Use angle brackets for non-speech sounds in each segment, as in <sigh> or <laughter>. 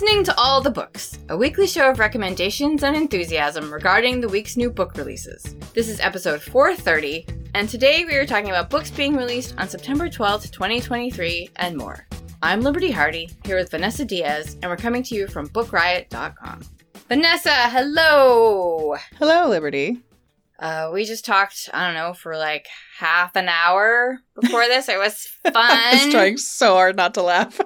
Listening to All the Books, a weekly show of recommendations and enthusiasm regarding the week's new book releases. This is episode 430, and today we are talking about books being released on September 12th, 2023, and more. I'm Liberty Hardy, here with Vanessa Diaz, and we're coming to you from BookRiot.com. Vanessa, hello! Hello, Liberty. Uh, we just talked, I don't know, for like half an hour before this. It was fun. <laughs> I was trying so hard not to laugh.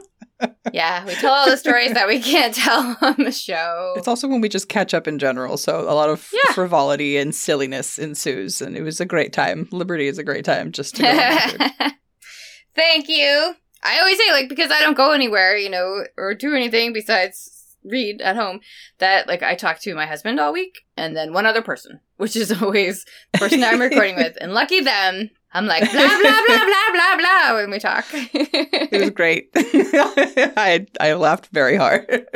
Yeah, we tell all the stories that we can't tell on the show. It's also when we just catch up in general, so a lot of Yeah. frivolity and silliness ensues, and it was a great time. Liberty is a great time just to go. <laughs> Thank you. I always say, like, because I don't go anywhere, you know, or do anything besides read at home, that, like, I talk to my husband all week and then one other person, which is <laughs> always the person I'm recording with. And lucky them, I'm like, blah, blah, blah, blah, blah, blah, when we talk. It was great. <laughs> I I laughed very hard.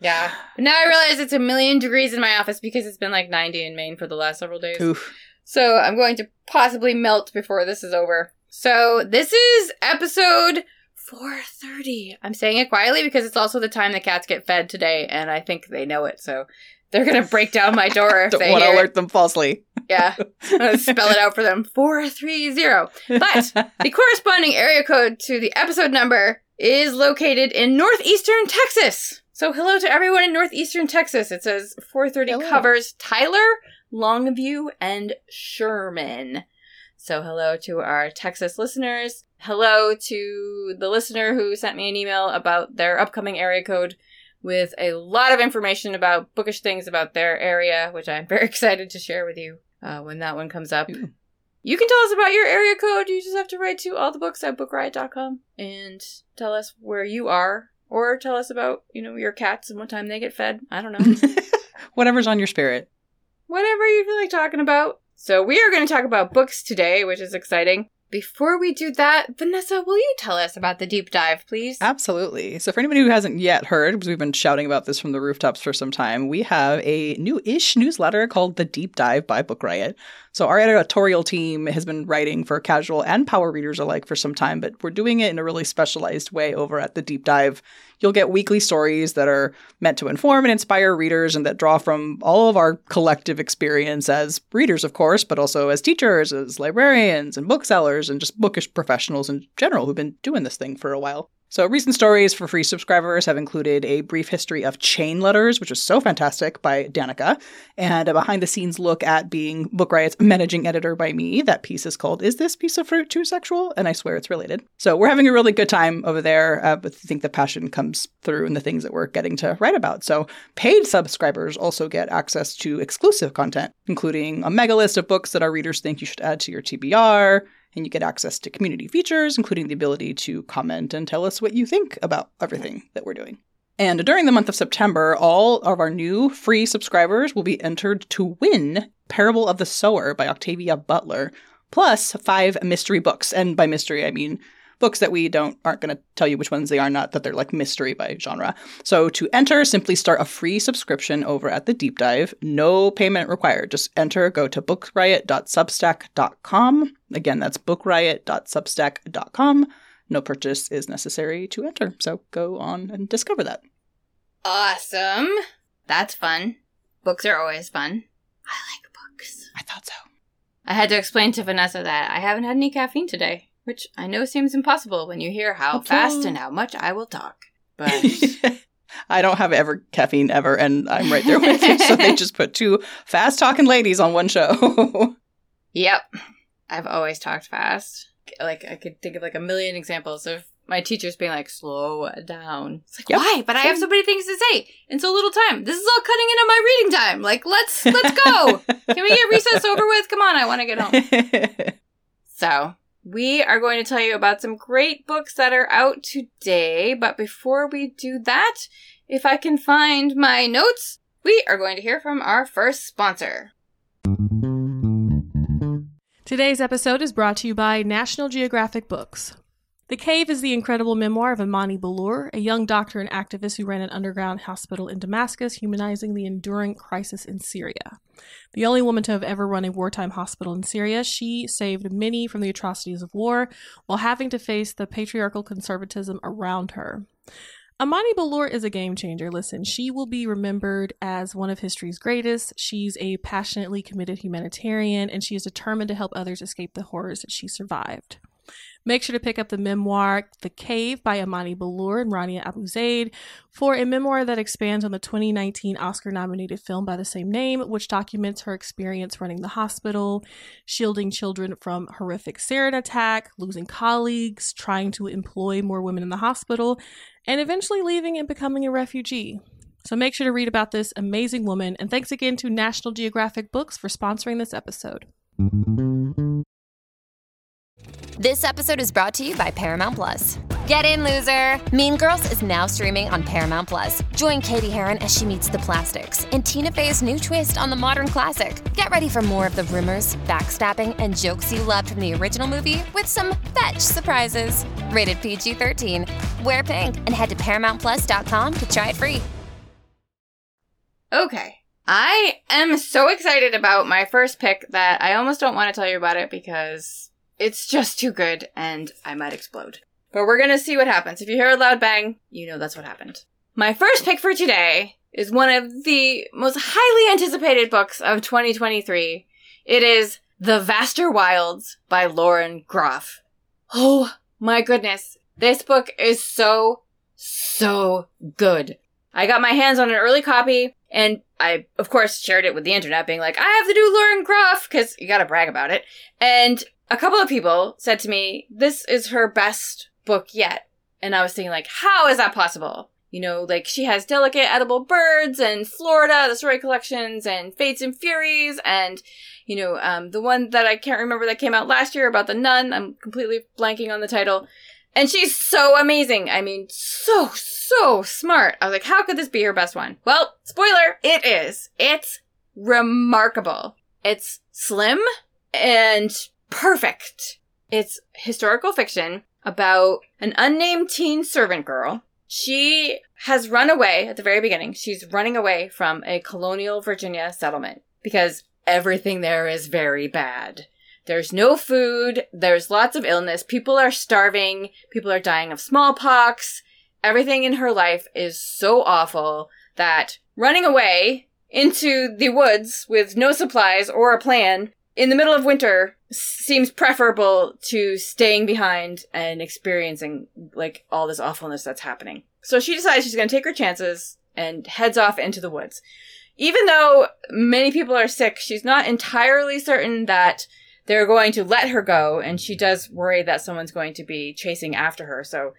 yeah. But now I realize it's a million degrees in my office because it's been like 90 in Maine for the last several days. Oof. So I'm going to possibly melt before this is over. So this is episode 430. I'm saying it quietly because it's also the time the cats get fed today, and I think they know it. So they're gonna break down my door if <laughs> Don't they want to alert them falsely. Yeah, <laughs> spell it out for them. 430. But <laughs> the corresponding area code to the episode number is located in northeastern Texas. So hello to everyone in northeastern Texas. It says 430 Hello. covers Tyler, Longview, and Sherman. So hello to our Texas listeners. Hello to the listener who sent me an email about their upcoming area code with a lot of information about bookish things about their area, which I'm very <laughs> excited to share with you uh, when that one comes up. Ooh. You can tell us about your area code. You just have to write to all the books at bookriot.com and tell us where you are, or tell us about, you know, your cats and what time they get fed. I don't know. <laughs> <laughs> Whatever's on your spirit. Whatever you feel like talking about. So, we are going to talk about books today, which is exciting. Before we do that, Vanessa, will you tell us about the deep dive, please? Absolutely. So, for anybody who hasn't yet heard, because we've been shouting about this from the rooftops for some time, we have a new ish newsletter called The Deep Dive by Book Riot. So, our editorial team has been writing for casual and power readers alike for some time, but we're doing it in a really specialized way over at The Deep Dive. You'll get weekly stories that are meant to inform and inspire readers and that draw from all of our collective experience as readers, of course, but also as teachers, as librarians, and booksellers, and just bookish professionals in general who've been doing this thing for a while. So, recent stories for free subscribers have included a brief history of chain letters, which was so fantastic by Danica, and a behind the scenes look at being Book Riot's managing editor by me. That piece is called Is This Piece of Fruit Too Sexual? And I swear it's related. So, we're having a really good time over there, uh, but I think the passion comes through in the things that we're getting to write about. So, paid subscribers also get access to exclusive content, including a mega list of books that our readers think you should add to your TBR and you get access to community features, including the ability to comment and tell us what you think about everything that we're doing. And during the month of September, all of our new free subscribers will be entered to win Parable of the Sower by Octavia Butler, plus five mystery books. And by mystery, I mean books that we don't aren't going to tell you which ones they are, not that they're like mystery by genre. So to enter, simply start a free subscription over at the deep dive. No payment required. Just enter, go to bookriot.substack.com. Again, that's bookriot.substack.com. No purchase is necessary to enter. So go on and discover that. Awesome. That's fun. Books are always fun. I like books. I thought so. I had to explain to Vanessa that I haven't had any caffeine today, which I know seems impossible when you hear how Okay. fast and how much I will talk. But <laughs> I don't have ever caffeine ever, and I'm right there with you. So they <laughs> just put two fast talking ladies on one show. <laughs> yep, I've always talked fast. Like I could think of like a million examples of my teachers being like, slow down. It's like, Yep. why? But I have so many things to say in so little time. This is all cutting into my reading time. Like, let's let's go. Can we get recess over with? Come on, I want to get home. So, we are going to tell you about some great books that are out today. But before we do that, if I can find my notes, we are going to hear from our first sponsor. Today's episode is brought to you by National Geographic Books. The Cave is the incredible memoir of Amani Ballour, a young doctor and activist who ran an underground hospital in Damascus, humanizing the enduring crisis in Syria. The only woman to have ever run a wartime hospital in Syria, she saved many from the atrocities of war while having to face the patriarchal conservatism around her. Amani Ballour is a game changer. Listen, she will be remembered as one of history's greatest. She's a passionately committed humanitarian, and she is determined to help others escape the horrors that she survived. Make sure to pick up the memoir The Cave by Amani Ballour and Rania Abouzeid for a memoir that expands on the 2019 Oscar nominated film by the same name, which documents her experience running the hospital, shielding children from horrific sarin attack, losing colleagues, trying to employ more women in the hospital, and eventually leaving and becoming a refugee. So make sure to read about this amazing woman, and thanks again to National Geographic Books for sponsoring this episode. This episode is brought to you by Paramount Plus. Get in, loser! Mean Girls is now streaming on Paramount Plus. Join Cady Heron as she meets the plastics and Tina Fey's new twist on the modern classic. Get ready for more of the rumors, backstabbing, and jokes you loved from the original movie with some fetch surprises. Rated PG 13. Wear pink and head to ParamountPlus.com to try it free. Okay. I am so excited about my first pick that I almost don't want to tell you about it because it's just too good and I might explode. But we're gonna see what happens. If you hear a loud bang, you know that's what happened. My first pick for today is one of the most highly anticipated books of 2023. It is The Vaster Wilds by Lauren Groff. Oh my goodness. This book is so, so good. I got my hands on an early copy and I, of course, shared it with the internet being like, I have the new Lauren Groff because you gotta brag about it. And a couple of people said to me, this is her best book yet. And I was thinking like, how is that possible? You know, like she has Delicate Edible Birds and Florida, the story collections and Fates and Furies and, you know, um, the one that I can't remember that came out last year about the nun. I'm completely blanking on the title. And she's so amazing. I mean, so, so smart. I was like, how could this be her best one? Well, spoiler, it is. It's remarkable. It's slim and perfect. It's historical fiction about an unnamed teen servant girl. She has run away at the very beginning. She's running away from a colonial Virginia settlement because everything there is very bad. There's no food. There's lots of illness. People are starving. People are dying of smallpox. Everything in her life is so awful that running away into the woods with no supplies or a plan in the middle of winter seems preferable to staying behind and experiencing like all this awfulness that's happening. So she decides she's going to take her chances and heads off into the woods. Even though many people are sick, she's not entirely certain that they're going to let her go, and she does worry that someone's going to be chasing after her. So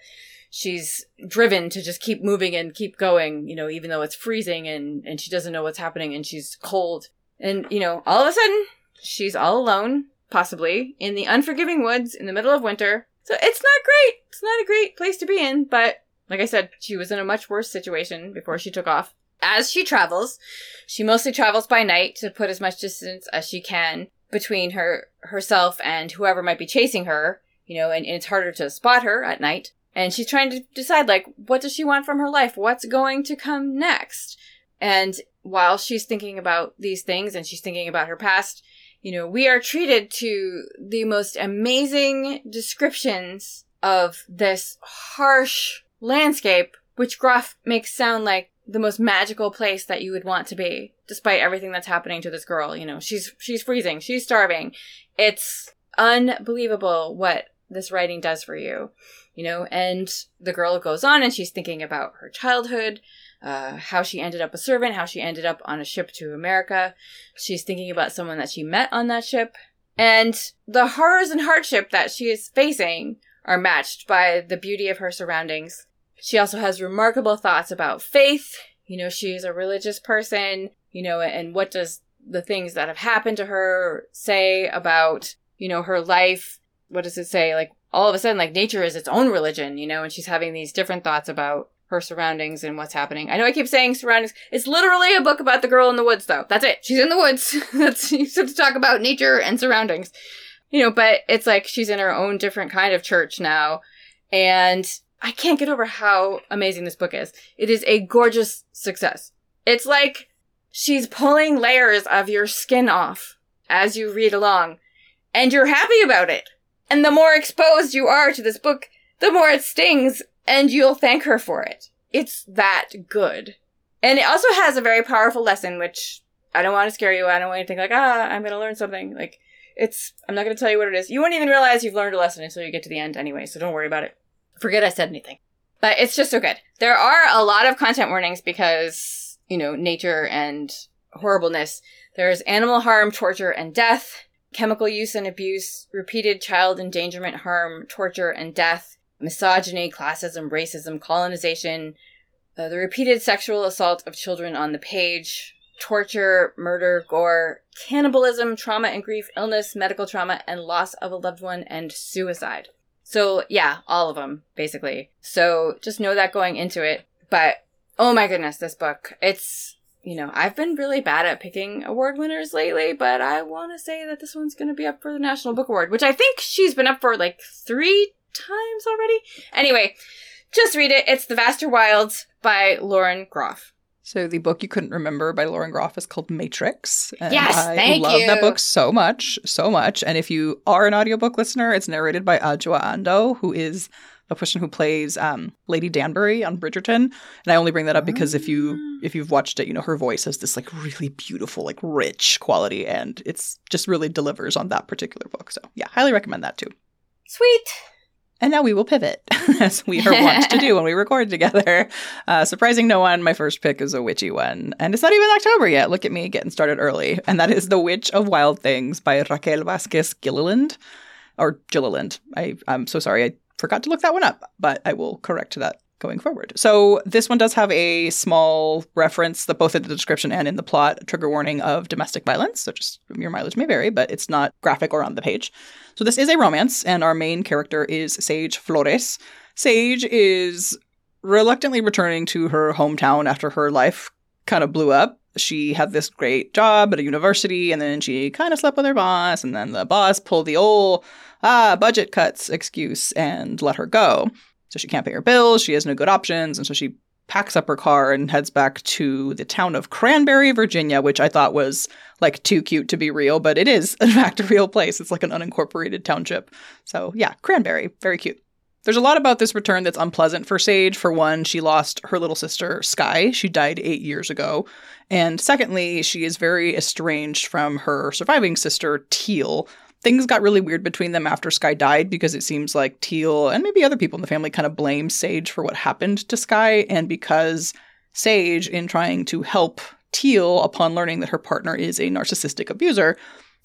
she's driven to just keep moving and keep going, you know, even though it's freezing and, and she doesn't know what's happening and she's cold. And, you know, all of a sudden, she's all alone, possibly, in the unforgiving woods in the middle of winter. So it's not great. It's not a great place to be in, but like I said, she was in a much worse situation before she took off. As she travels, she mostly travels by night to put as much distance as she can between her herself and whoever might be chasing her, you know, and, and it's harder to spot her at night. And she's trying to decide like what does she want from her life? What's going to come next? And while she's thinking about these things and she's thinking about her past, you know, we are treated to the most amazing descriptions of this harsh landscape, which Groff makes sound like the most magical place that you would want to be, despite everything that's happening to this girl. You know, she's she's freezing, she's starving. It's unbelievable what this writing does for you. You know, and the girl goes on and she's thinking about her childhood, uh, how she ended up a servant, how she ended up on a ship to America. She's thinking about someone that she met on that ship. And the horrors and hardship that she is facing are matched by the beauty of her surroundings. She also has remarkable thoughts about faith. You know, she's a religious person, you know, and what does the things that have happened to her say about, you know, her life? What does it say? Like, all of a sudden, like, nature is its own religion, you know, and she's having these different thoughts about her surroundings and what's happening. I know I keep saying surroundings. It's literally a book about the girl in the woods, though. That's it. She's in the woods. <laughs> That's you have to talk about nature and surroundings, you know. But it's like she's in her own different kind of church now, and I can't get over how amazing this book is. It is a gorgeous success. It's like she's pulling layers of your skin off as you read along, and you're happy about it. And the more exposed you are to this book, the more it stings and you'll thank her for it. It's that good. And it also has a very powerful lesson, which I don't want to scare you. I don't want you to think like, ah, I'm going to learn something. Like, it's, I'm not going to tell you what it is. You won't even realize you've learned a lesson until you get to the end anyway, so don't worry about it. Forget I said anything. But it's just so good. There are a lot of content warnings because, you know, nature and horribleness. There's animal harm, torture, and death, chemical use and abuse, repeated child endangerment, harm, torture, and death, misogyny, classism, racism, colonization, uh, the repeated sexual assault of children on the page, torture, murder, gore, cannibalism, trauma and grief, illness, medical trauma, and loss of a loved one, and suicide. So, yeah, all of them, basically. So, just know that going into it. But, oh my goodness, this book. It's, you know, I've been really bad at picking award winners lately, but I want to say that this one's going to be up for the National Book Award, which I think she's been up for like three times already. Anyway, just read it. It's The Vaster Wilds by Lauren Groff. So the book you couldn't remember by Lauren Groff is called Matrix. And yes, I thank love you. that book so much, so much. And if you are an audiobook listener, it's narrated by Adjoa Andoh, who is the person who plays um, Lady Danbury on Bridgerton. And I only bring that up because if you if you've watched it, you know her voice has this like really beautiful, like rich quality, and it's just really delivers on that particular book. So yeah, highly recommend that too. Sweet. And now we will pivot, <laughs> as we are wont to do when we record together. <laughs> Uh, surprising no one, my first pick is a witchy one. And it's not even October yet. Look at me getting started early. And that is The Witch of Wild Things by Raquel Vasquez Gilliland. Or Gilliland. I, I'm so sorry. I forgot to look that one up, but I will correct that going forward. So this one does have a small reference that both in the description and in the plot, trigger warning of domestic violence. So just your mileage may vary, but it's not graphic or on the page. So this is a romance, and our main character is Sage Flores. Sage is reluctantly returning to her hometown after her life kind of blew up. She had this great job at a university, and then she kind of slept with her boss, and then the boss pulled the old ah budget cuts excuse and let her go. So she can't pay her bills, she has no good options, and so she packs up her car and heads back to the town of Cranberry, Virginia, which I thought was like too cute to be real, but it is <laughs> in fact a real place. It's like an unincorporated township. So yeah, Cranberry, very cute. There's a lot about this return that's unpleasant for Sage. For one, she lost her little sister, Sky. She died eight years ago. And secondly, she is very estranged from her surviving sister, Teal, things got really weird between them after Sky died because it seems like Teal and maybe other people in the family kind of blame Sage for what happened to Sky, and because Sage, in trying to help Teal upon learning that her partner is a narcissistic abuser,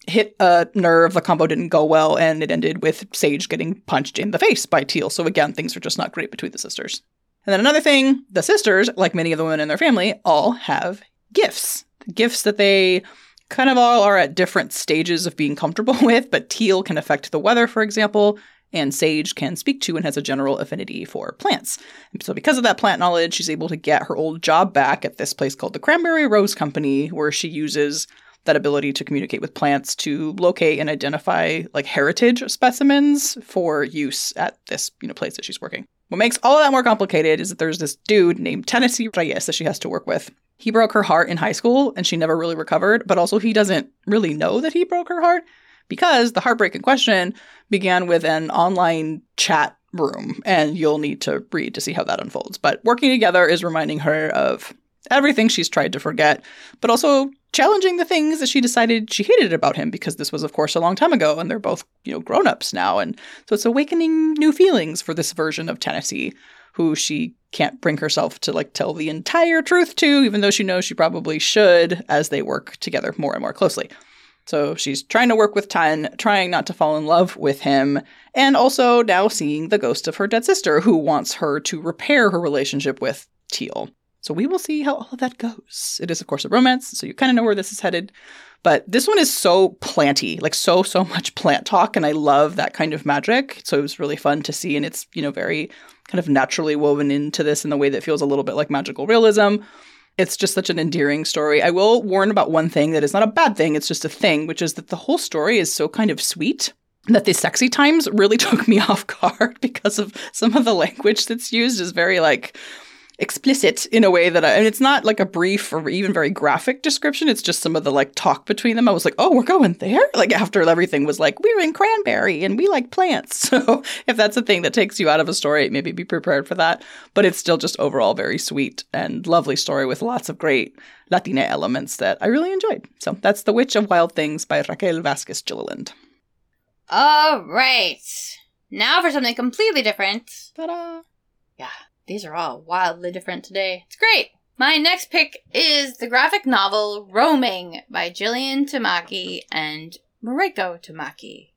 hit a nerve. The combo didn't go well, and it ended with Sage getting punched in the face by Teal. So again, things are just not great between the sisters. And then another thing, the sisters, like many of the women in their family, all have gifts. Gifts that they kind of all are at different stages of being comfortable <laughs> with, but teal can affect the weather, for example, and sage can speak to and has a general affinity for plants. And so, because of that plant knowledge, she's able to get her old job back at this place called the Cranberry Rose Company, where she uses that ability to communicate with plants to locate and identify like heritage specimens for use at this you know place that she's working. What makes all that more complicated is that there's this dude named Tennessee Reyes that she has to work with. He broke her heart in high school and she never really recovered, but also he doesn't really know that he broke her heart because the heartbreak in question began with an online chat room, and you'll need to read to see how that unfolds. But working together is reminding her of everything she's tried to forget, but also challenging the things that she decided she hated about him because this was of course a long time ago and they're both, you know, grown-ups now and so it's awakening new feelings for this version of Tennessee who she can't bring herself to like tell the entire truth to even though she knows she probably should as they work together more and more closely. So she's trying to work with Tan, trying not to fall in love with him, and also now seeing the ghost of her dead sister who wants her to repair her relationship with Teal. So we will see how all of that goes. It is, of course, a romance, so you kind of know where this is headed. But this one is so planty, like so, so <laughs> much plant talk, and I love that kind of magic. So it was really fun to see, and it's, you know, very kind of naturally woven into this in the way that feels a little bit like magical realism. It's just such an endearing story. I will warn about one thing that is not a bad thing, it's just a thing, which is that the whole story is so kind of sweet that the sexy times really <laughs> took me <laughs> off guard because of some of the language that's used is very like explicit in a way that I, and it's not like a brief or even very graphic description. It's just some of the like talk between them. I was like, oh, we're going there. <laughs> Like after everything was like, we're in cranberry and we like plants. <laughs> So if that's a thing that takes you out of a story, maybe be prepared for that. But it's still just overall very sweet and lovely story with lots of great Latina elements that I really enjoyed. So that's The Witch of Wild Things by Raquel Vasquez Gilliland. All right. Now for something completely different. Ta-da! Yeah, these are all wildly different today. It's great. My next pick is the graphic novel Roaming by Jillian Tamaki and Mariko Tamaki.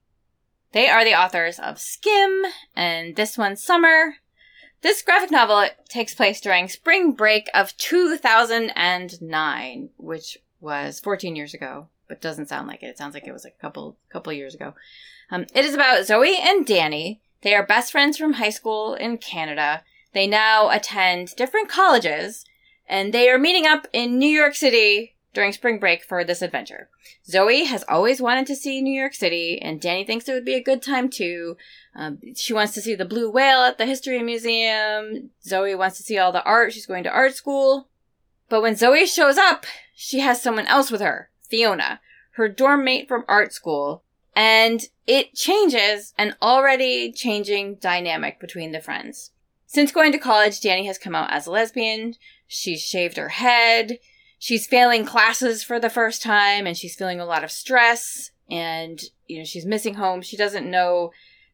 They are the authors of Skim and this one Summer. This graphic novel takes place during spring break of 2009, which was 14 years ago, but doesn't sound like it. It sounds like it was a couple couple years ago. Um, it is about Zoe and Danny. They are best friends from high school in Canada. They now attend different colleges, and they are meeting up in New York City during spring break for this adventure. Zoe has always wanted to see New York City, and Danny thinks it would be a good time too. Um, she wants to see the blue whale at the History Museum. Zoe wants to see all the art. She's going to art school. But when Zoe shows up, she has someone else with her, Fiona, her dorm mate from art school, and it changes an already changing dynamic between the friends. Since going to college, Danny has come out as a lesbian. She's shaved her head. She's failing classes for the first time and she's feeling a lot of stress and, you know, she's missing home. She doesn't know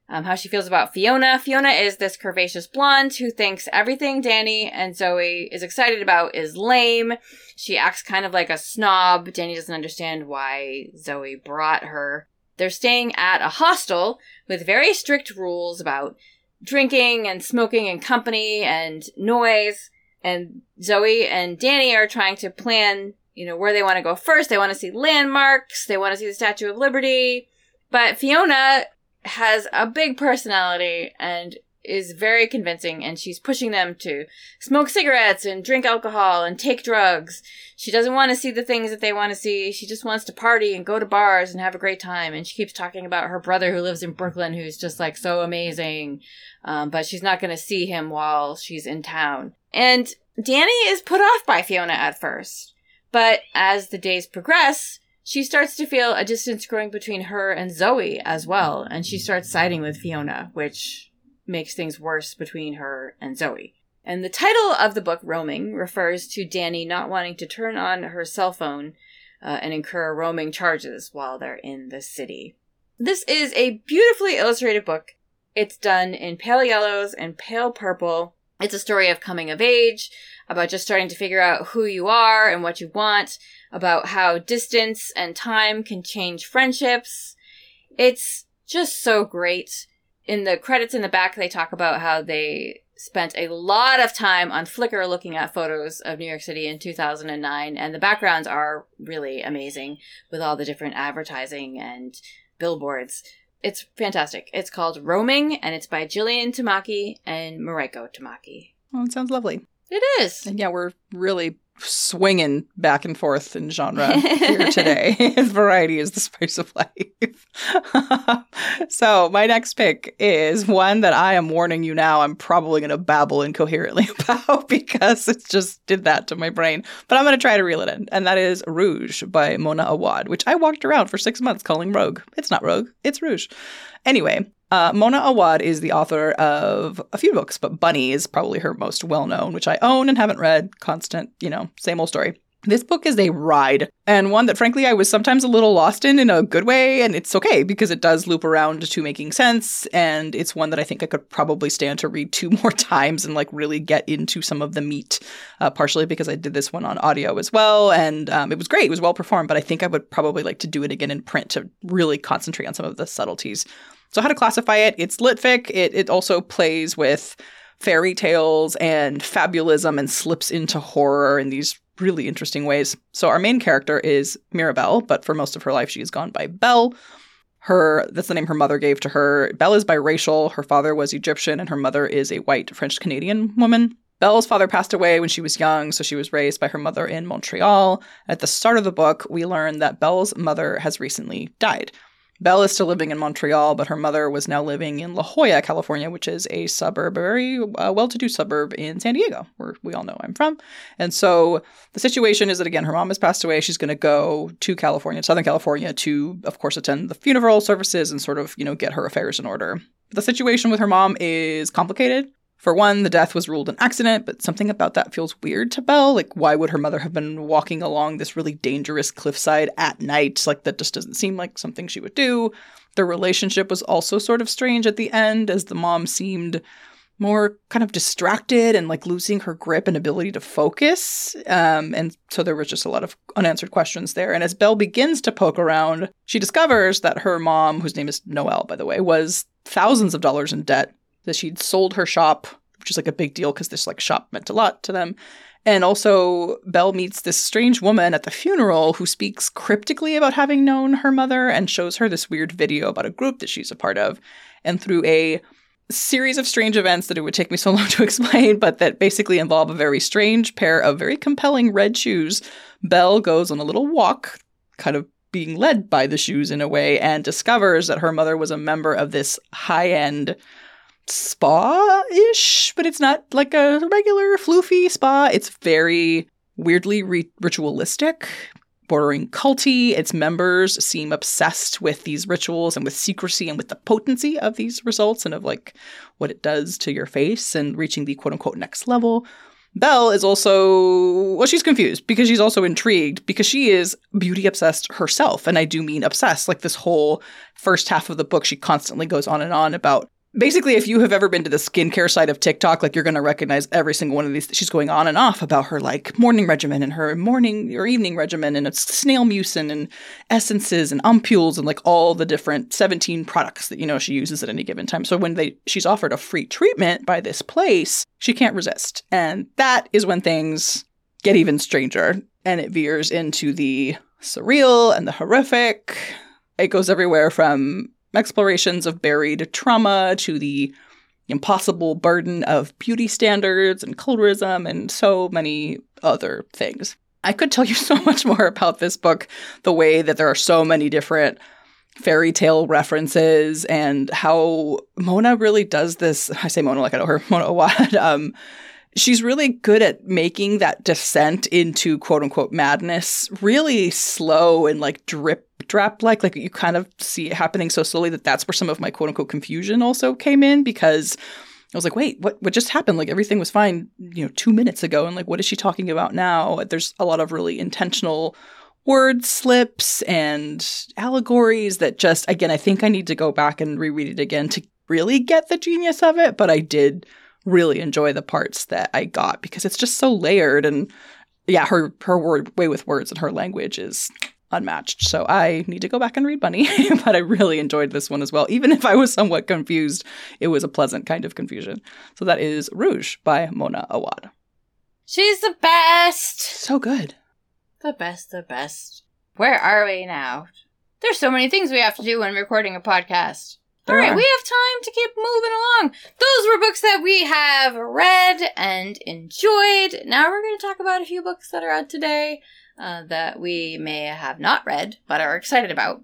um, how she feels about Fiona. Fiona is this curvaceous blonde who thinks everything Danny and Zoe is excited about is lame. She acts kind of like a snob. Danny doesn't understand why Zoe brought her. They're staying at a hostel with very strict rules about drinking and smoking and company and noise. And Zoe and Danny are trying to plan, you know, where they want to go first. They want to see landmarks. They want to see the Statue of Liberty. But Fiona has a big personality and is very convincing and she's pushing them to smoke cigarettes and drink alcohol and take drugs. She doesn't want to see the things that they want to see. She just wants to party and go to bars and have a great time. And she keeps talking about her brother who lives in Brooklyn who's just like so amazing. Um, but she's not going to see him while she's in town. And Danny is put off by Fiona at first. But as the days progress, she starts to feel a distance growing between her and Zoe as well. And she starts siding with Fiona, which makes things worse between her and Zoe. And the title of the book, Roaming, refers to Danny not wanting to turn on her cell phone uh, and incur roaming charges while they're in the city. This is a beautifully illustrated book. It's done in pale yellows and pale purple. It's a story of coming of age, about just starting to figure out who you are and what you want, about how distance and time can change friendships. It's just so great in the credits in the back, they talk about how they spent a lot of time on Flickr looking at photos of New York City in 2009, and the backgrounds are really amazing with all the different advertising and billboards. It's fantastic. It's called Roaming, and it's by Jillian Tamaki and Mariko Tamaki. Well, it sounds lovely. It is. And yeah, we're really swinging back and forth in genre here <laughs> today. <laughs> Variety is the spice of life. <laughs> so, my next pick is one that I am warning you now, I'm probably going to babble incoherently about because it just did that to my brain. But I'm going to try to reel it in. And that is Rouge by Mona Awad, which I walked around for six months calling Rogue. It's not Rogue, it's Rouge. Anyway, uh, Mona Awad is the author of a few books, but Bunny is probably her most well known, which I own and haven't read. Constant, you know, same old story. This book is a ride, and one that frankly I was sometimes a little lost in in a good way, and it's okay because it does loop around to making sense, and it's one that I think I could probably stand to read two <laughs> more times and like really get into some of the meat, uh, partially because I did this one on audio as well, and um, it was great, it was well performed, but I think I would probably like to do it again in print to really concentrate on some of the subtleties. So, how to classify it? It's litfic, it, it also plays with fairy tales and fabulism and slips into horror in these really interesting ways. So our main character is Mirabelle, but for most of her life she has gone by Belle. Her that's the name her mother gave to her. Belle is biracial. Her father was Egyptian and her mother is a white French Canadian woman. Belle's father passed away when she was young, so she was raised by her mother in Montreal. At the start of the book, we learn that Belle's mother has recently died. Belle is still living in Montreal, but her mother was now living in La Jolla, California, which is a suburb, a very uh, well to do suburb in San Diego, where we all know I'm from. And so the situation is that, again, her mom has passed away. She's going to go to California, Southern California, to, of course, attend the funeral services and sort of, you know, get her affairs in order. The situation with her mom is complicated. For one, the death was ruled an accident, but something about that feels weird to Belle. Like, why would her mother have been walking along this really dangerous cliffside at night? Like, that just doesn't seem like something she would do. Their relationship was also sort of strange at the end, as the mom seemed more kind of distracted and like losing her grip and ability to focus. Um, and so there was just a lot of unanswered questions there. And as Belle begins to poke around, she discovers that her mom, whose name is Noelle, by the way, was thousands of dollars in debt that she'd sold her shop, which is like a big deal because this like shop meant a lot to them. And also, Belle meets this strange woman at the funeral who speaks cryptically about having known her mother and shows her this weird video about a group that she's a part of. And through a series of strange events that it would take me so <laughs> long to explain, but that basically involve a very strange pair of very compelling red shoes, Belle goes on a little walk, kind of being led by the shoes in a way, and discovers that her mother was a member of this high end spa ish, but it's not like a regular floofy spa. It's very weirdly re- ritualistic, bordering culty. Its members seem obsessed with these rituals and with secrecy and with the potency of these results and of like what it does to your face and reaching the quote unquote next level. Belle is also, well, she's confused because she's also intrigued because she is beauty obsessed herself. And I do mean obsessed. Like this whole first half of the book, she constantly goes on and on about Basically, if you have ever been to the skincare side of TikTok, like you're going to recognize every single one of these. She's going on and off about her like morning regimen and her morning or evening regimen and it's snail mucin and essences and ampules and like all the different 17 products that you know she uses at any given time. So when they she's offered a free treatment by this place, she can't resist. And that is when things get even stranger and it veers into the surreal and the horrific. It goes everywhere from explorations of buried trauma to the impossible burden of beauty standards and colorism and so many other things. I could tell you <laughs> so much more about this book, the way that there are so many different fairy tale references and how Mona really does this. I say Mona like I know her, <laughs> Mona Awad. Um, she's really good at making that descent into quote unquote madness really slow and like drip drop like like you kind of see it happening so slowly that that's where some of my quote unquote confusion also came in because I was like, wait, what what just happened? Like everything was fine, you know, two minutes ago, and like what is she talking about now? There's a lot of really intentional word slips and allegories that just again, I think I need to go back and reread it again to really get the genius of it. But I did really enjoy the parts that I got because it's just so layered and yeah, her her word way with words and her language is unmatched. So I need to go back and read Bunny, <laughs> but I really enjoyed this one as well. Even if I was somewhat confused, it was a pleasant kind of confusion. So that is Rouge by Mona Awad. She's the best. So good. The best, the best. Where are we now? There's so many things we have to do when recording a podcast. All right, we have time to keep moving along. Those were books that we have read and enjoyed. Now we're going to talk about a few books that are out today uh, that we may have not read but are excited about.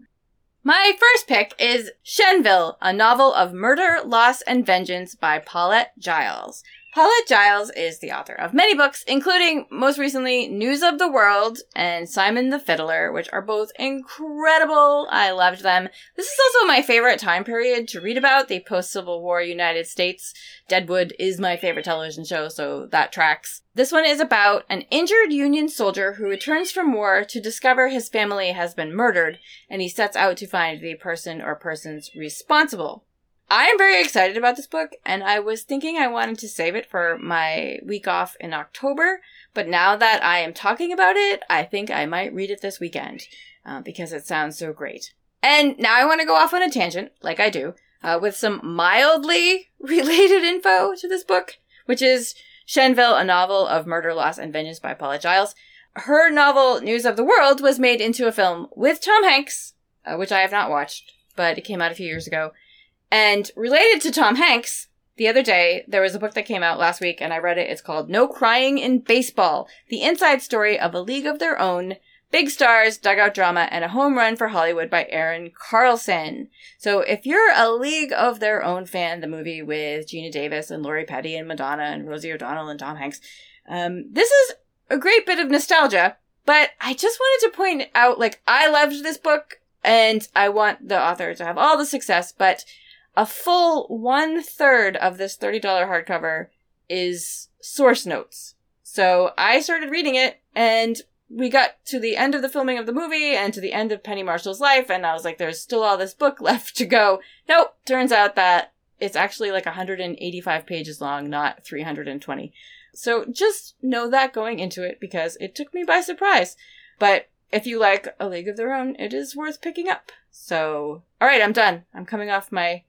My first pick is Chenneville, a novel of murder, loss, and vengeance by Paulette Jiles. Paulette Jiles is the author of many books, including most recently News of the World and Simon the Fiddler, which are both incredible. I loved them. This is also my favorite time period to read about, the post Civil War United States. Deadwood is my favorite television show, so that tracks. This one is about an injured Union soldier who returns from war to discover his family has been murdered, and he sets out to find the person or persons responsible. I am very excited about this book, and I was thinking I wanted to save it for my week off in October, but now that I am talking about it, I think I might read it this weekend uh, because it sounds so great. And now I want to go off on a tangent, like I do, uh, with some mildly <laughs> related info to this book, which is Chenneville, a novel of murder, loss, and vengeance by Paula Jiles. Her novel, News of the World, was made into a film with Tom Hanks, uh, which I have not watched, but it came out a few years ago and related to Tom Hanks, the other day, there was a book that came out last week and I read it. It's called No Crying in Baseball, the inside story of a league of their own, big stars, dugout drama, and a home run for Hollywood by Erin Carlson. So if you're a league of their own fan, the movie with Geena Davis and Lori Petty and Madonna and Rosie O'Donnell and Tom Hanks, um, this is a great bit of nostalgia, but I just wanted to point out, like, I loved this book and I want the author to have all the success, but a full one third of this $30 hardcover is source notes. So I started reading it and we got to the end of the filming of the movie and to the end of Penny Marshall's life and I was like, there's still all this book <laughs> left to go. Nope. Turns out that it's actually like 185 pages long, not 320. So just know that going into it because it took me by surprise. But if you like A League of Their Own, it is worth picking up. So, alright, I'm done. I'm coming off my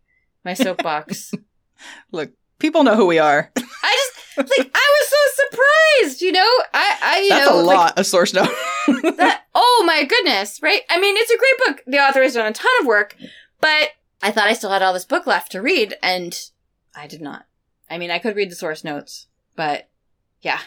my soapbox. <laughs> Look, people know who we are. <laughs> I just like I was so surprised, you know. I I you That's know a like, lot of source note. <laughs> that. Oh my goodness, right? I mean, it's a great book. The author has done a ton of work, but I thought I still had all this book left to read, and I did not. I mean, I could read the source notes, but yeah,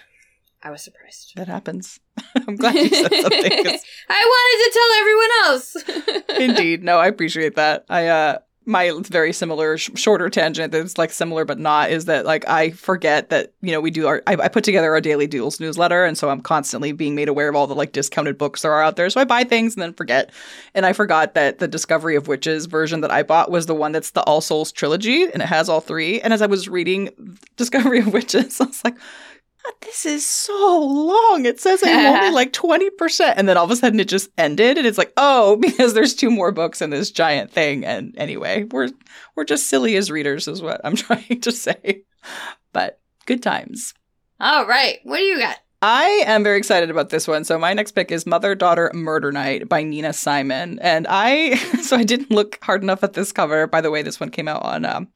I was surprised. that happens. I'm glad you said something. I wanted to tell everyone else. Indeed. No, I appreciate that. I uh my very similar sh- shorter tangent that's like similar but not is that like I forget that you know we do our I, I put together our daily deals newsletter and so I'm constantly being made aware of all the like discounted books there are out there. So I buy things and then forget. And I forgot that the Discovery of Witches version that I bought was the one that's the All Souls trilogy and it has all three. And as I was reading Discovery of Witches <laughs> I was like "God, this is so long. It says I'm only <laughs> like 20%. And then all of a sudden it just ended. And it's like, oh, <laughs> because there's two more books in this giant thing. And anyway, we're we're just silly as readers, is what I'm <laughs> trying to say. But good times. All right, what do you got? I am very excited about this one. So my next pick is Mother Daughter Murder Night by Nina Simon. And I so I didn't look hard enough at this cover. By the way, this one came out on um,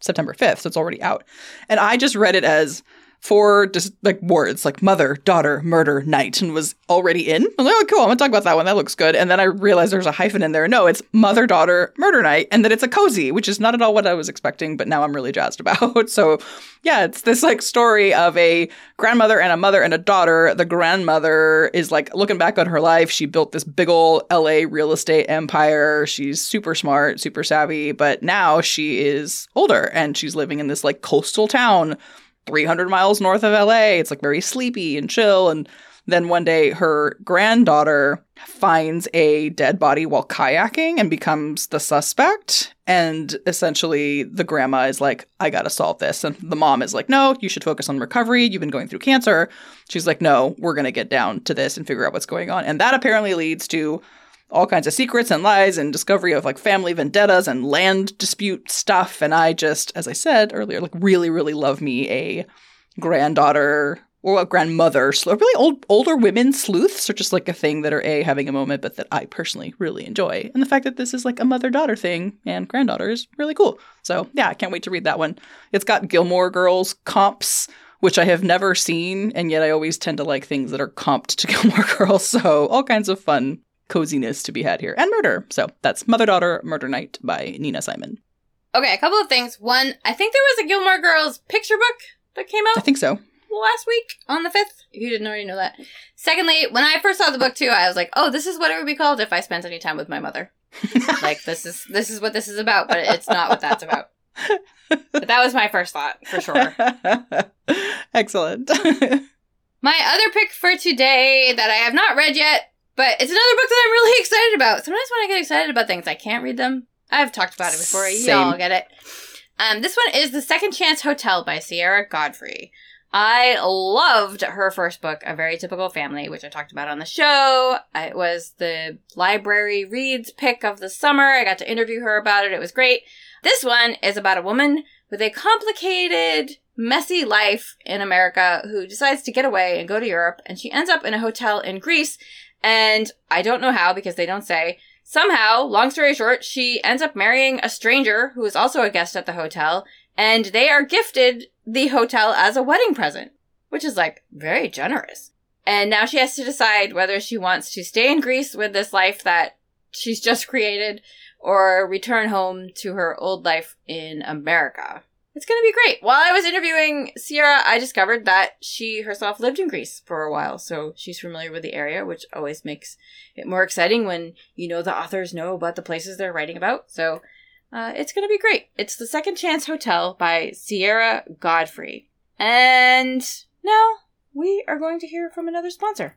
September 5th, so it's already out. And I just read it as four just like words like mother, daughter, murder, night, and was already in. I'm like, oh, cool. I'm gonna talk about that one. That looks good. And then I realized there's a hyphen in there. No, it's mother, daughter, murder night, and that it's a cozy, which is not at all what I was expecting, but now I'm really jazzed about. <laughs> so, yeah, it's this like story of a grandmother and a mother and a daughter. The grandmother is like looking back on her life. She built this big old LA real estate empire. She's super smart, super savvy, but now she is older and she's living in this like coastal town 300 miles north of LA. It's like very sleepy and chill. And then one day her granddaughter finds a dead body while kayaking and becomes the suspect. And essentially, the grandma is like, I gotta solve this. And the mom is like, No, you should focus on recovery. You've been going through cancer. She's like, No, we're gonna get down to this and figure out what's going on. And that apparently leads to all kinds of secrets and lies and discovery of like family vendettas and land dispute stuff. And I just, as I said earlier, like really, really love me a granddaughter or a grandmother, really old older women sleuths are just like a thing that are a having a moment, but that I personally really enjoy. And the fact that this is like a mother daughter thing and granddaughter is really cool. So yeah, I can't wait to read that one. It's got Gilmore Girls comps. Which I have never seen, and yet I always tend to like things that are comped to <laughs> Gilmore Girls. So, all kinds of fun coziness to be had here and murder. So that's Mother Daughter Murder Night by Nina Simon. Okay, a couple of things. One, I think there was a Gilmore Girls picture book that came out. I think so. last week on the 5th, if you didn't already know that. Secondly, when I first saw the book too, I was like, oh, this is what it would be called if I spent any time with my mother. <laughs> like, this is this is what this is about, but it's not what that's about. <laughs> but that was my first thought for sure. <laughs> Excellent. My other pick for today that I have not read yet, but it's another book that I'm really <laughs> excited about. Sometimes when I get excited about things, I can't read them. I've talked about it before. You Same. all get it. Um, this one is The Second Chance Hotel by Sierra Godfrey. I loved her first book, A Very Typical Family, which I talked about on the show. It was the library reads pick of the summer. I got to interview her about it. It was great. This one is about a woman with a complicated, messy life in America who decides to get away and go to Europe, and she ends up in a hotel in Greece. And I don't know how because they don't say. Somehow, long story short, she ends up marrying a stranger who is also a guest at the hotel, and they are gifted the hotel as a wedding present, which is like very generous. And now she has to decide whether she wants to stay in Greece with this life that she's just created or return home to her old life in America. It's going to be great. While I was interviewing Sierra, I discovered that she herself lived in Greece for a while, so she's familiar with the area, which always makes it more exciting when you know the authors know about the places they're writing about. So uh, it's going to be great. It's The Second Chance Hotel by Sierra Godfrey. And now we are going to hear from another sponsor.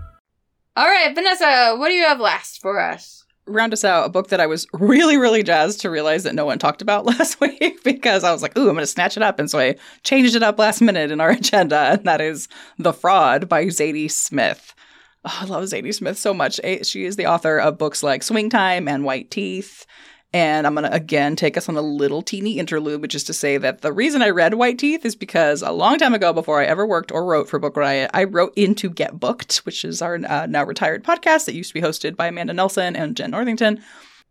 All right, Vanessa, what do you have last for us? Round us out a book that I was really, really jazzed to realize that no one talked about <laughs> last week because I was like, ooh, I'm going to snatch it up. And so I changed it up last minute in our <laughs> agenda, and that is The Fraud by Zadie Smith. Oh, I love Zadie Smith so much. Eh, She is the author of books like Swing Time and White Teeth. And I'm going to again take us on a little teeny interlude, which is to say that the reason I read White Teeth is because a long time ago, before I ever worked or wrote for Book Riot, I wrote into Get Booked, which is our uh, now retired podcast that used to be hosted by Amanda Nelson and Jen Northington.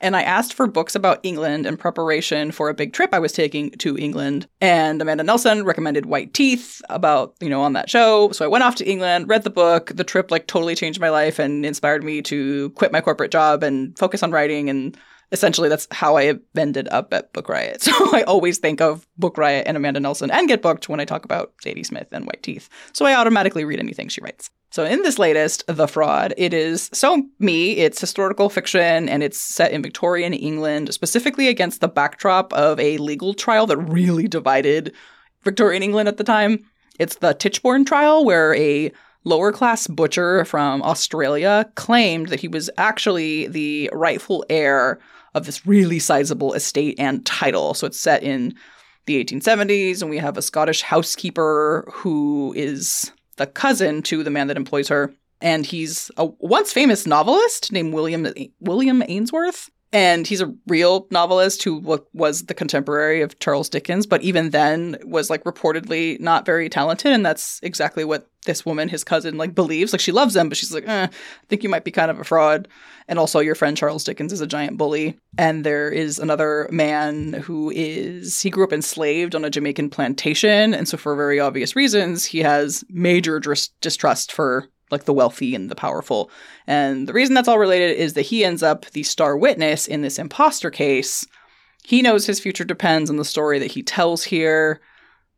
And I asked for books about England in preparation for a big trip I was taking to England. And Amanda Nelson recommended White Teeth about, you know, on that show. So I went off to England, read the book. The trip like totally changed my life and inspired me to quit my corporate job and focus on writing. And essentially that's how I ended up at Book Riot. <laughs> So I always think of Book Riot and Amanda Nelson and Get Booked when I talk about Zadie Smith and White Teeth. So I automatically read anything she writes. So in this latest, The Fraud, it is so me, it's historical fiction and it's set in Victorian England, specifically against the backdrop of a legal trial that really divided Victorian England at the time. It's the Tichborne trial where a lower class butcher from Australia claimed that he was actually the rightful heir of this really sizable estate and title. So it's set in the 1870s, and we have a Scottish housekeeper who is the cousin to the man that employs her. And he's a once famous novelist named William William Ainsworth. And he's a real novelist who was the contemporary of Charles Dickens, but even then was like reportedly not very talented. And that's exactly what this woman, his cousin, like believes. Like she loves him, but she's like, eh, I think you might be kind of a fraud. And also, your friend Charles Dickens is a giant bully. And there is another man who is, he grew up enslaved on a Jamaican plantation. And so, for very obvious reasons, he has major dis- distrust for like the wealthy and the powerful. And the reason that's all related is that he ends up the star witness in this imposter case. He knows his future depends on the story that he tells here.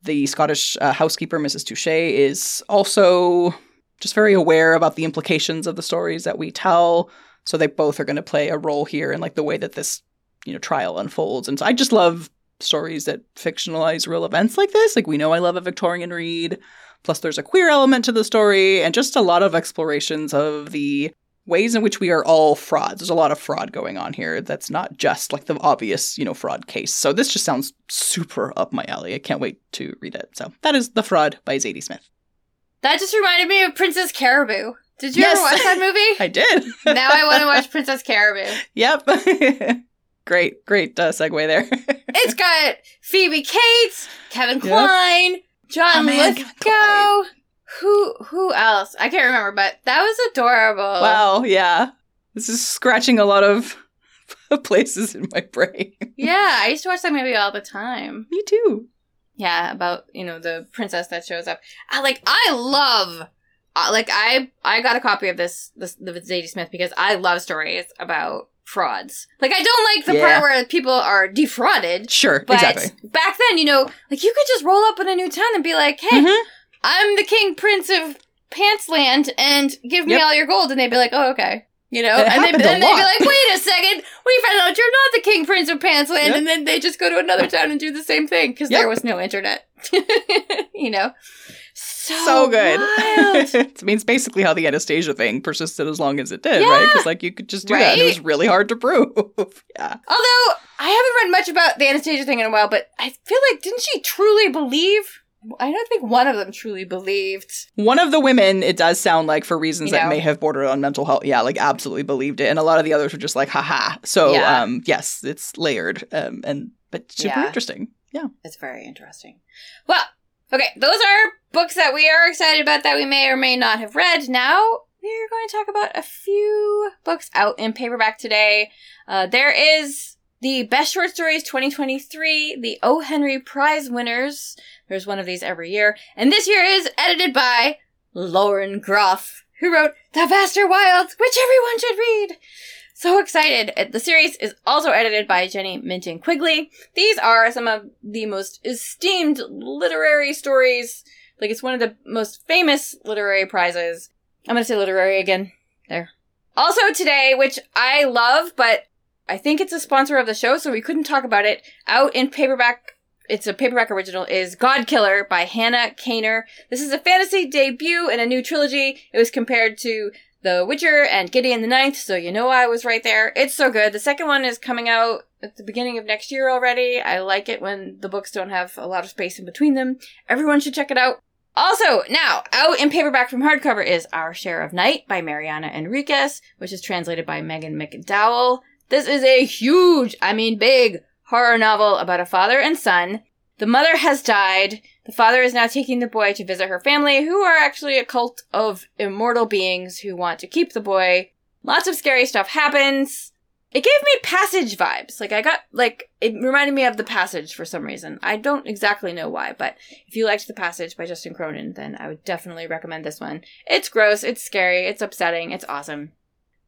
The Scottish uh, housekeeper, Mrs. Touche, is also just very aware about the implications of the stories that we tell. So they both are going to play a role here in like the way that this, you know, trial unfolds. And so I just love stories that fictionalize real events like this. Like we know I love a Victorian read. Plus there's a queer element to the story and just a lot of explorations of the ways in which we are all frauds. There's a lot of fraud going on here that's not just like the obvious, you know, fraud case. So this just sounds super up my alley. I can't wait to read it. So that is The Fraud by Zadie Smith. That just reminded me of Princess Caraboo. Did you Yes. ever watch that movie? <laughs> I did. <laughs> now I want to watch Princess Caraboo. yep. <laughs> great, great uh, segue there. It's got Phoebe Cates, Kevin Yep. Kline, John Oh, Lithgow. Who who else? I can't remember, but that was adorable. wow, yeah. This is scratching a lot of <laughs> places in my brain. Yeah, I <laughs> used to watch that movie all the time. Me too. Yeah, about you know the princess that shows up. I like. I love. Uh, like I I got a copy of this this the Zadie Smith because I love stories about frauds. Like I don't like the Yeah. part where people are defrauded. Sure, But exactly. back then, you know, like you could just roll up in a new town and be like, "Hey, Mhm. I'm the king prince of Pantsland, and give me Yep. all your gold." And they'd be like, "Oh, okay." You know, It and then they'd be like, "Wait a second, we found out you're not the king prince of Pantsland," Yep. and then they just go to another town and do the same thing because Yep. there was no internet. <laughs> you know, so so good. wild. <laughs> it means basically how the Anastasia thing persisted as long as it did, right? Because like you could just do that, and it was really hard to prove. <laughs> yeah. Although I haven't read much about the Anastasia thing in a while, but I feel like didn't she truly believe? I don't think one of them truly believed. One of the women, it does sound like for reasons You that may have bordered on mental health, yeah, like absolutely believed it, and a lot of the others were just like, haha. So, Yeah. um, yes, it's layered, um, and but super Yeah. interesting. Yeah. It's very interesting. Well, okay, those are books that we are excited about that we may or may not have read. Now we're going to talk about a few books out in paperback today. Uh, there is the Best Short Stories 2023, the O. Henry Prize winners. There's one of these every year. And this year is edited by Lauren Groff, who wrote The Vaster Wilds, which everyone should read. So excited. Uh, The series is also edited by Jenny Minton Quigley. These are some of the most esteemed literary stories. Like, it's one of the most famous literary prizes. I'm gonna say literary again. There. Also today, which I love, but I think it's a sponsor of the show, so we couldn't talk about it. Out in paperback, it's a paperback original, is God Killer by Hannah Kaner. This is a fantasy debut in a new trilogy. It was compared to The Witcher and Gideon the Ninth, so you know I was right there. It's so good. The second one is coming out at the beginning of next year already. I like it when the books don't have a lot of space in between them. Everyone should check it out. Also, now, out in paperback from hardcover is Our Share of Night by Mariana Enriquez, which is translated by Megan McDowell. This is a huge, I mean big, horror novel about a father and son. The mother has died. The father is now taking the boy to visit her family, who are actually a cult of immortal beings who want to keep the boy. Lots of scary stuff happens. It gave me passage vibes. Like I got like it reminded me of the passage for some reason. I don't exactly know why, but if you liked the passage by Justin Cronin, then I would definitely recommend this one. It's gross, it's scary, it's upsetting, it's awesome.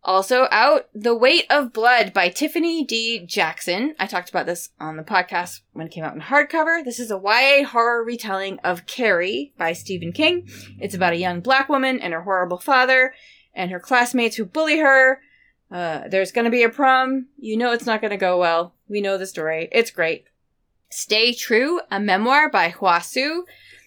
Also out, The Weight of Blood by Tiffany D. Jackson. I talked about this on the podcast when it came out in hardcover. This is a YA horror retelling of Carrie by Stephen King. It's about a young black woman and her horrible father and her classmates who bully her. Uh, there's gonna be a prom. You know it's not gonna go well. We know the story. It's great. Stay True, a memoir by Hua Hsu.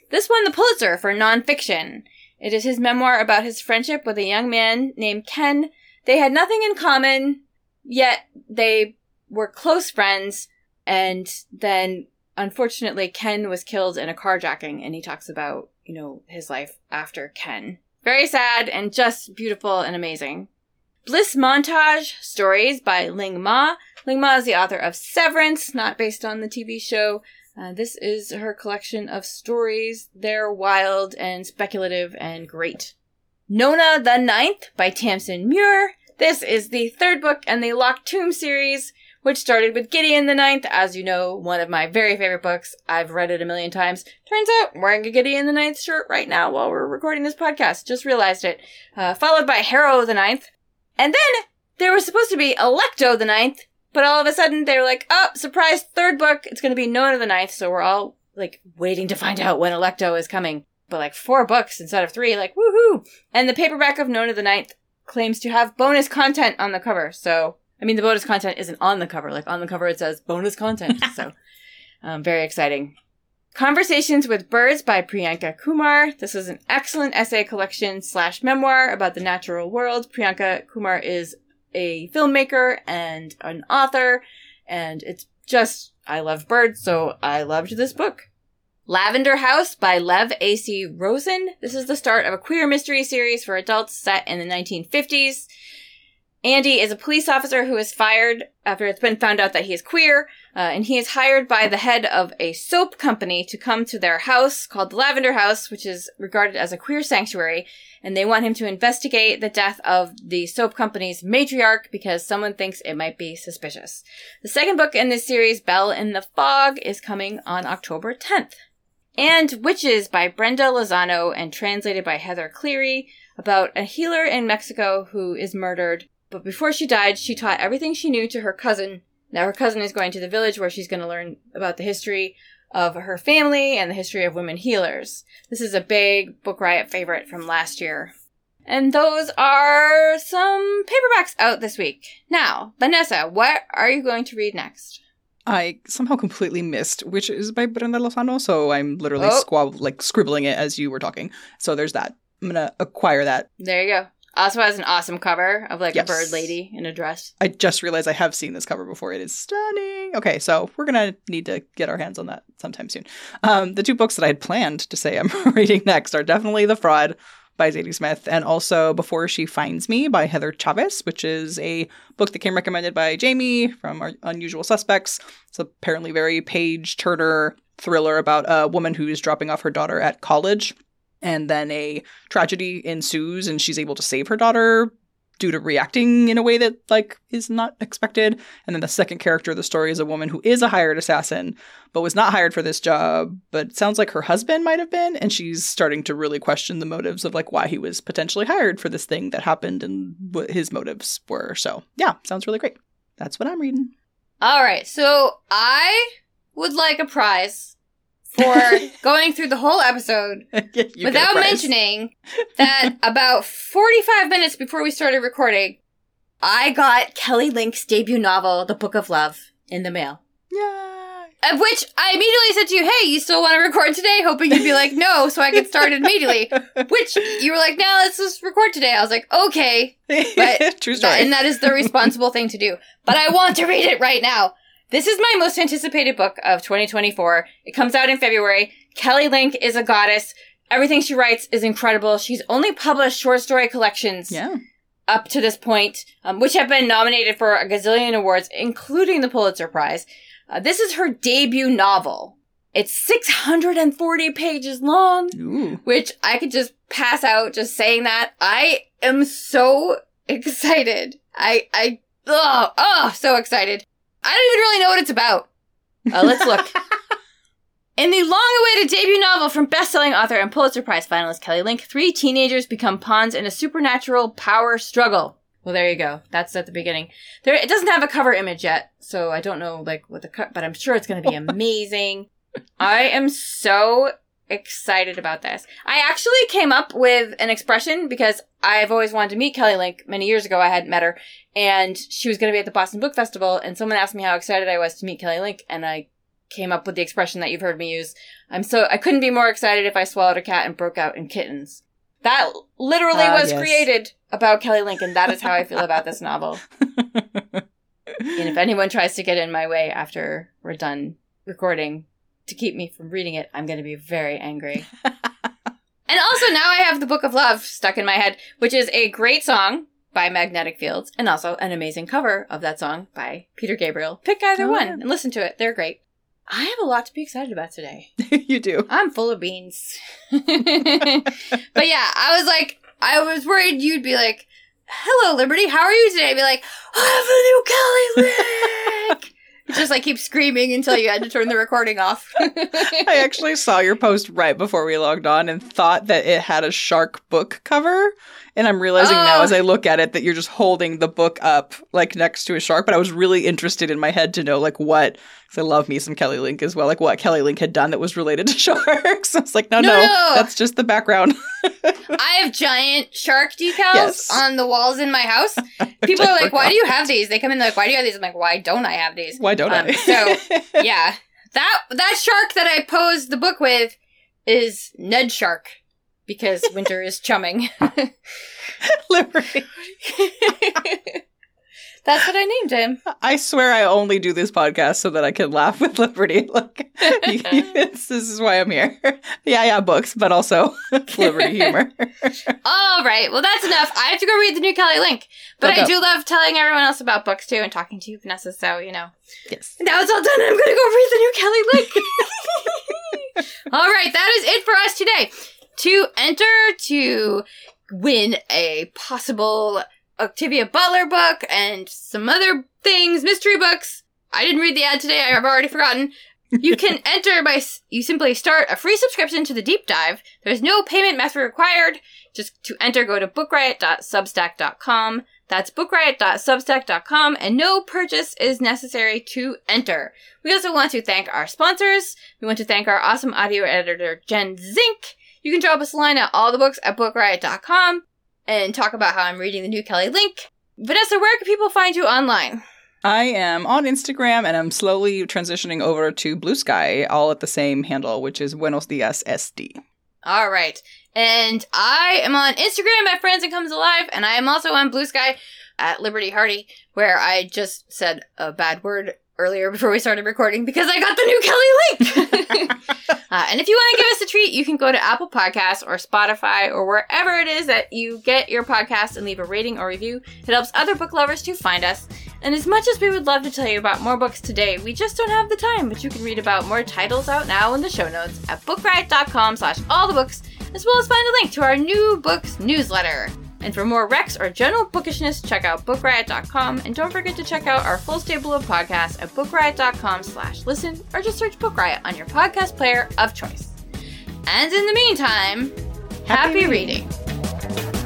This won the Pulitzer for nonfiction. It is his memoir about his friendship with a young man named Ken. They had nothing in common, yet they were close friends, and then unfortunately Ken was killed in a carjacking, and he talks about, you know, his life after Ken. Very sad and just beautiful and amazing. Bliss Montage Stories by Ling Ma. Ling Ma is the author of Severance, not based on the TV show. Uh, this is her collection of stories. They're wild and speculative and great. Nona the Ninth by Tamsin Muir. This is the third book in the Locked Tomb series, which started with Gideon the Ninth. As you know, one of my very favorite books. I've read it a million times. Turns out, I'm wearing a Gideon the Ninth shirt right now while we're recording this podcast. Just realized it. Uh, followed by Harrow the Ninth. And then there was supposed to be Alecto the Ninth, but all of a sudden they were like, oh, surprise, third book. It's going to be Nona the Ninth. So we're all like waiting to find out when Alecto is coming. But like four books instead of three, like woohoo! And the paperback of Nona the Ninth claims to have bonus content on the cover. So, I mean, the bonus content isn't on the cover. Like on the cover it says bonus content. so, <laughs> um, very exciting. Conversations with Birds by Priyanka Kumar. This is an excellent essay collection slash memoir about the natural world. Priyanka Kumar is a filmmaker and an author, and it's just, I love birds, so I loved this book. Lavender House by Lev A.C. Rosen. This is the start of a queer mystery series for adults set in the 1950s. Andy is a police officer who is fired after it's been found out that he is queer, uh, and he is hired by the head of a soap company to come to their house called the Lavender House, which is regarded as a queer sanctuary, and they want him to investigate the death of the soap company's matriarch because someone thinks it might be suspicious. The second book in this series, Bell in the Fog, is coming on October 10th. And Witches by Brenda Lozano and translated by Heather Cleary about a healer in Mexico who is murdered but before she died, she taught everything she knew to her cousin. Now her cousin is going to the village where she's going to learn about the history of her family and the history of women healers. This is a big Book Riot favorite from last year. And those are some paperbacks out this week. Now, Vanessa, what are you going to read next? I somehow completely missed which is by Brenda Lozano, so I'm literally Oh. squab- like scribbling it as you were talking. So there's that. I'm gonna acquire that. There you go. Also has an awesome cover of like Yes. a bird lady in a dress. I just realized I have seen this cover before. It is stunning. Okay, so we're gonna need to get our hands on that sometime soon. Um, the two books that I had planned to say I'm <laughs> reading next are definitely The Fraud by Zadie Smith and also Before She Finds Me by Heather Chavez, which is a book that came recommended by Jamie from our Unusual Suspects. It's apparently very page turner thriller about a woman who's dropping off her daughter at college and then a tragedy ensues and she's able to save her daughter due to reacting in a way that like is not expected. And then the second character of the story is a woman who is a hired assassin but was not hired for this job but sounds like her husband might have been. And she's starting to really question the motives of like why he was potentially hired for this thing that happened and what his motives were. So yeah sounds really great. That's what i'm reading. All right, so I would like a prize for going through the whole episode <laughs> You get a without mentioning <laughs> that about 45 minutes before we started recording, I got Kelly Link's debut novel, The Book of Love, in the mail. yeah Of which I immediately said to you, hey, you still want to record today? Hoping you'd be like, no, so I could start immediately. <laughs> Which you were like, no, let's just record today. I was like, okay. But true That- story and that is the responsible thing to do. But I want to read it right now. This is my most anticipated book of 2024. It comes out in February. Kelly Link is a goddess. Everything she writes is incredible. She's only published short story collections yeah up to this point, um, which have been nominated for a gazillion awards, including the Pulitzer Prize. Uh, this is her debut novel. It's 640 pages long Ooh. which I could just pass out just saying that. I am so <laughs> excited. I, I, oh, oh, so excited. I don't even really know what it's about. Uh, let's look. <laughs> In the long-awaited debut novel from best-selling author and Pulitzer Prize finalist Kelly Link, three teenagers become pawns in a supernatural power struggle. Well, there you go. That's at the beginning. There, it doesn't have a cover image yet, so I don't know like what the cut, but I'm sure it's going to be <laughs> amazing. I am so excited about this. I actually came up with an expression because I've always wanted to meet Kelly Link. Many years ago, I hadn't met her, and she was going to be at the Boston Book Festival. And someone asked me how excited I was to meet Kelly Link, and I came up with the expression that you've heard me use. I'm so I couldn't be more excited if I swallowed a cat and broke out in kittens. That literally Ah, was yes. created about Kelly Link, and that is how I feel about this novel. <laughs> And if anyone tries to get in my way after we're done recording to keep me from reading it, I'm going to be very angry. <laughs> and also, now I have the Book of Love stuck in my head, which is a great song by Magnetic Fields and also an amazing cover of that song by Peter Gabriel. Pick either Oh, one yeah. and listen to it. They're great. I have a lot to be excited about today. <laughs> you do I'm full of beans. <laughs> but yeah, I was like, I was worried you'd be like, hello, Liberty, how are you today? I'd be like, I have a new Kelly. Just like keep screaming until you had to turn the recording off. <laughs> I actually saw your post right before we logged on and thought that it had a shark book cover. And I'm realizing now Oh. as I look at it that you're just holding the book up like next to a shark. But I was really interested in my head to know like what, because I love me some Kelly Link as well, like what Kelly Link had done that was related to <laughs> sharks. I was like, no, No, no, no. that's just the background. <laughs> I have giant shark decals Yes. on the walls in my house. People are like, why do you have <laughs> these? They come in like, why do you have these? I'm like, why don't I have these? Why don't Um, I? so- yeah. That that shark that I posed the book with is Ned Shark because winter is chumming. Liberty. That's what I named him. I swear I only do this podcast so that I can laugh with Liberty. <laughs> Like, this is why I'm here. <laughs> Yeah, yeah, books, but also <laughs> Liberty humor. All right. Well, that's enough. I have to go read the new Kelly Link. But I do love telling everyone else about books too and talking to you, Vanessa. So, you know, yes. now it's all done. I'm going to go read the new Kelly Link. all right. That is it for us today. To enter to win a possible Octavia Butler book and some other things, mystery books. I didn't read the ad today. I've already forgotten. You can <laughs> enter by s- you simply start a free subscription to the deep dive. There's no payment method required. Just to enter, go to bookriot.substack.com. That's bookriot.substack.com, and no purchase is necessary to enter. We also want to thank our sponsors. We want to thank our awesome audio editor, Jen Zink. You can drop us a line at allthebooks at bookriot.com and talk about how I'm reading the new Kelly Link. Vanessa, where can people find you online? I am on Instagram and I'm slowly transitioning over to Blue Sky, all at the same handle, which is Buenos Dias SD. All right. And I am on Instagram at Franzen Comes Alive, and I am also on Blue Sky at Liberty Hardy, where I just said a bad word earlier before we started recording because I got the new Kelly link. <laughs> <laughs> uh, and if you want to give us a treat, you can go to Apple Podcasts or Spotify or wherever it is that you get your podcast and leave a rating or review. It helps other book lovers to find us. And as much as we would love to tell you about more books today, we just don't have the time. But you can read about more titles out now in the show notes at bookriot.com slash all the books, as well as find a link to our new books newsletter. And for more recs or general bookishness, check out bookriot.com. And don't forget to check out our full stable of podcasts at bookriot.com slash listen, or just search Book Riot on your podcast player of choice. And in the meantime, happy, Happy reading.